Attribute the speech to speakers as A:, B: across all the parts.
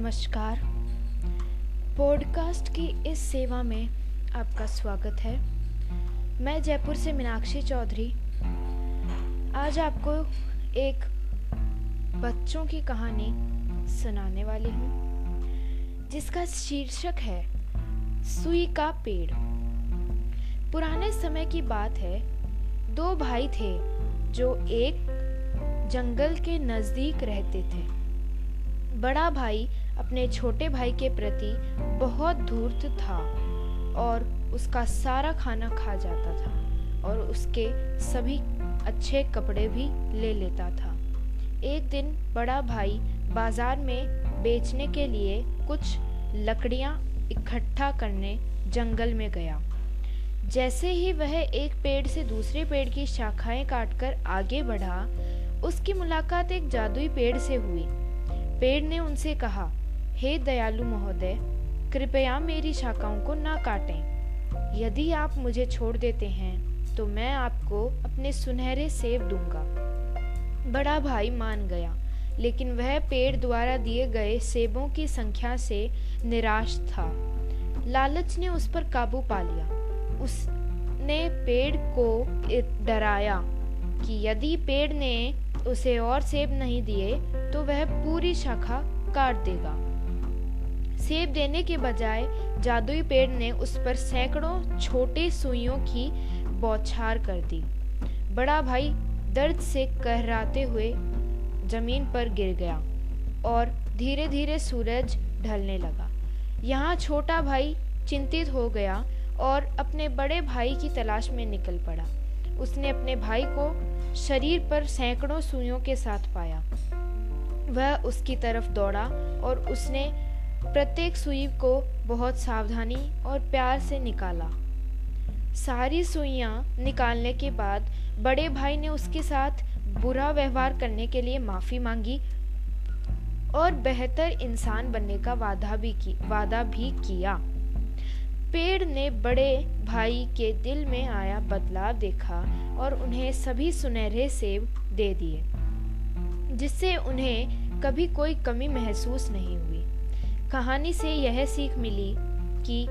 A: नमस्कार। पॉडकास्ट की इस सेवा में आपका स्वागत है। मैं जयपुर से मीनाक्षी चौधरी। आज आपको एक बच्चों की कहानी सुनाने वाली हूँ, जिसका शीर्षक है, सुई का पेड़। पुराने समय की बात है, दो भाई थे जो एक जंगल के नज़दीक रहते थे। बड़ा भाई अपने छोटे भाई के प्रति बहुत धूर्त था और उसका सारा खाना खा जाता था और उसके सभी अच्छे कपड़े भी ले लेता था। एक दिन बड़ा भाई बाज़ार में बेचने के लिए कुछ लकड़ियाँ इकट्ठा करने जंगल में गया। जैसे ही वह एक पेड़ से दूसरे पेड़ की शाखाएँ काटकर आगे बढ़ा, उसकी मुलाकात एक जादुई पेड़ से हुई। पेड़ ने उनसे कहा हे दयालु महोदय, कृपया मेरी शाखाओं को ना काटें। यदि आप मुझे छोड़ देते हैं तो मैं आपको अपने सुनहरे सेब दूँगा। बड़ा भाई मान गया, लेकिन वह पेड़ द्वारा दिए गए सेबों की संख्या से निराश था। लालच ने उस पर काबू पा लिया। उसने पेड़ को डराया कि यदि पेड़ ने उसे और सेब नहीं दिए तो वह पूरी शाखा काट देगा। सेब देने के बजाय जादुई पेड़ ने उस पर सैकड़ों छोटे सुइयों की बौछार कर दी। बड़ा भाई दर्द से कहराते हुए ज़मीन पर गिर गया और धीरे धीरे सूरज ढलने लगा। यहाँ छोटा भाई चिंतित हो गया और अपने बड़े भाई की तलाश में निकल पड़ा। उसने अपने भाई को शरीर पर सैकड़ों सुइयों के साथ पाया। वह उसकी तरफ़ दौड़ा और उसने प्रत्येक सुई को बहुत सावधानी और प्यार से निकाला। सारी सुइयाँ निकालने के बाद बड़े भाई ने उसके साथ बुरा व्यवहार करने के लिए माफ़ी मांगी और बेहतर इंसान बनने का वादा भी की, वादा भी किया। पेड़ ने बड़े भाई के दिल में आया बदलाव देखा और उन्हें सभी सुनहरे सेब दे दिए, जिससे उन्हें कभी कोई कमी महसूस नहीं हुई। कहानी से यह सीख मिली कि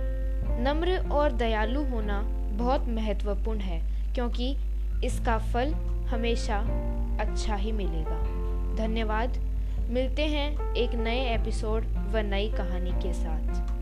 A: नम्र और दयालु होना बहुत महत्वपूर्ण है, क्योंकि इसका फल हमेशा अच्छा ही मिलेगा। धन्यवाद। मिलते हैं एक नए एपिसोड व नई कहानी के साथ।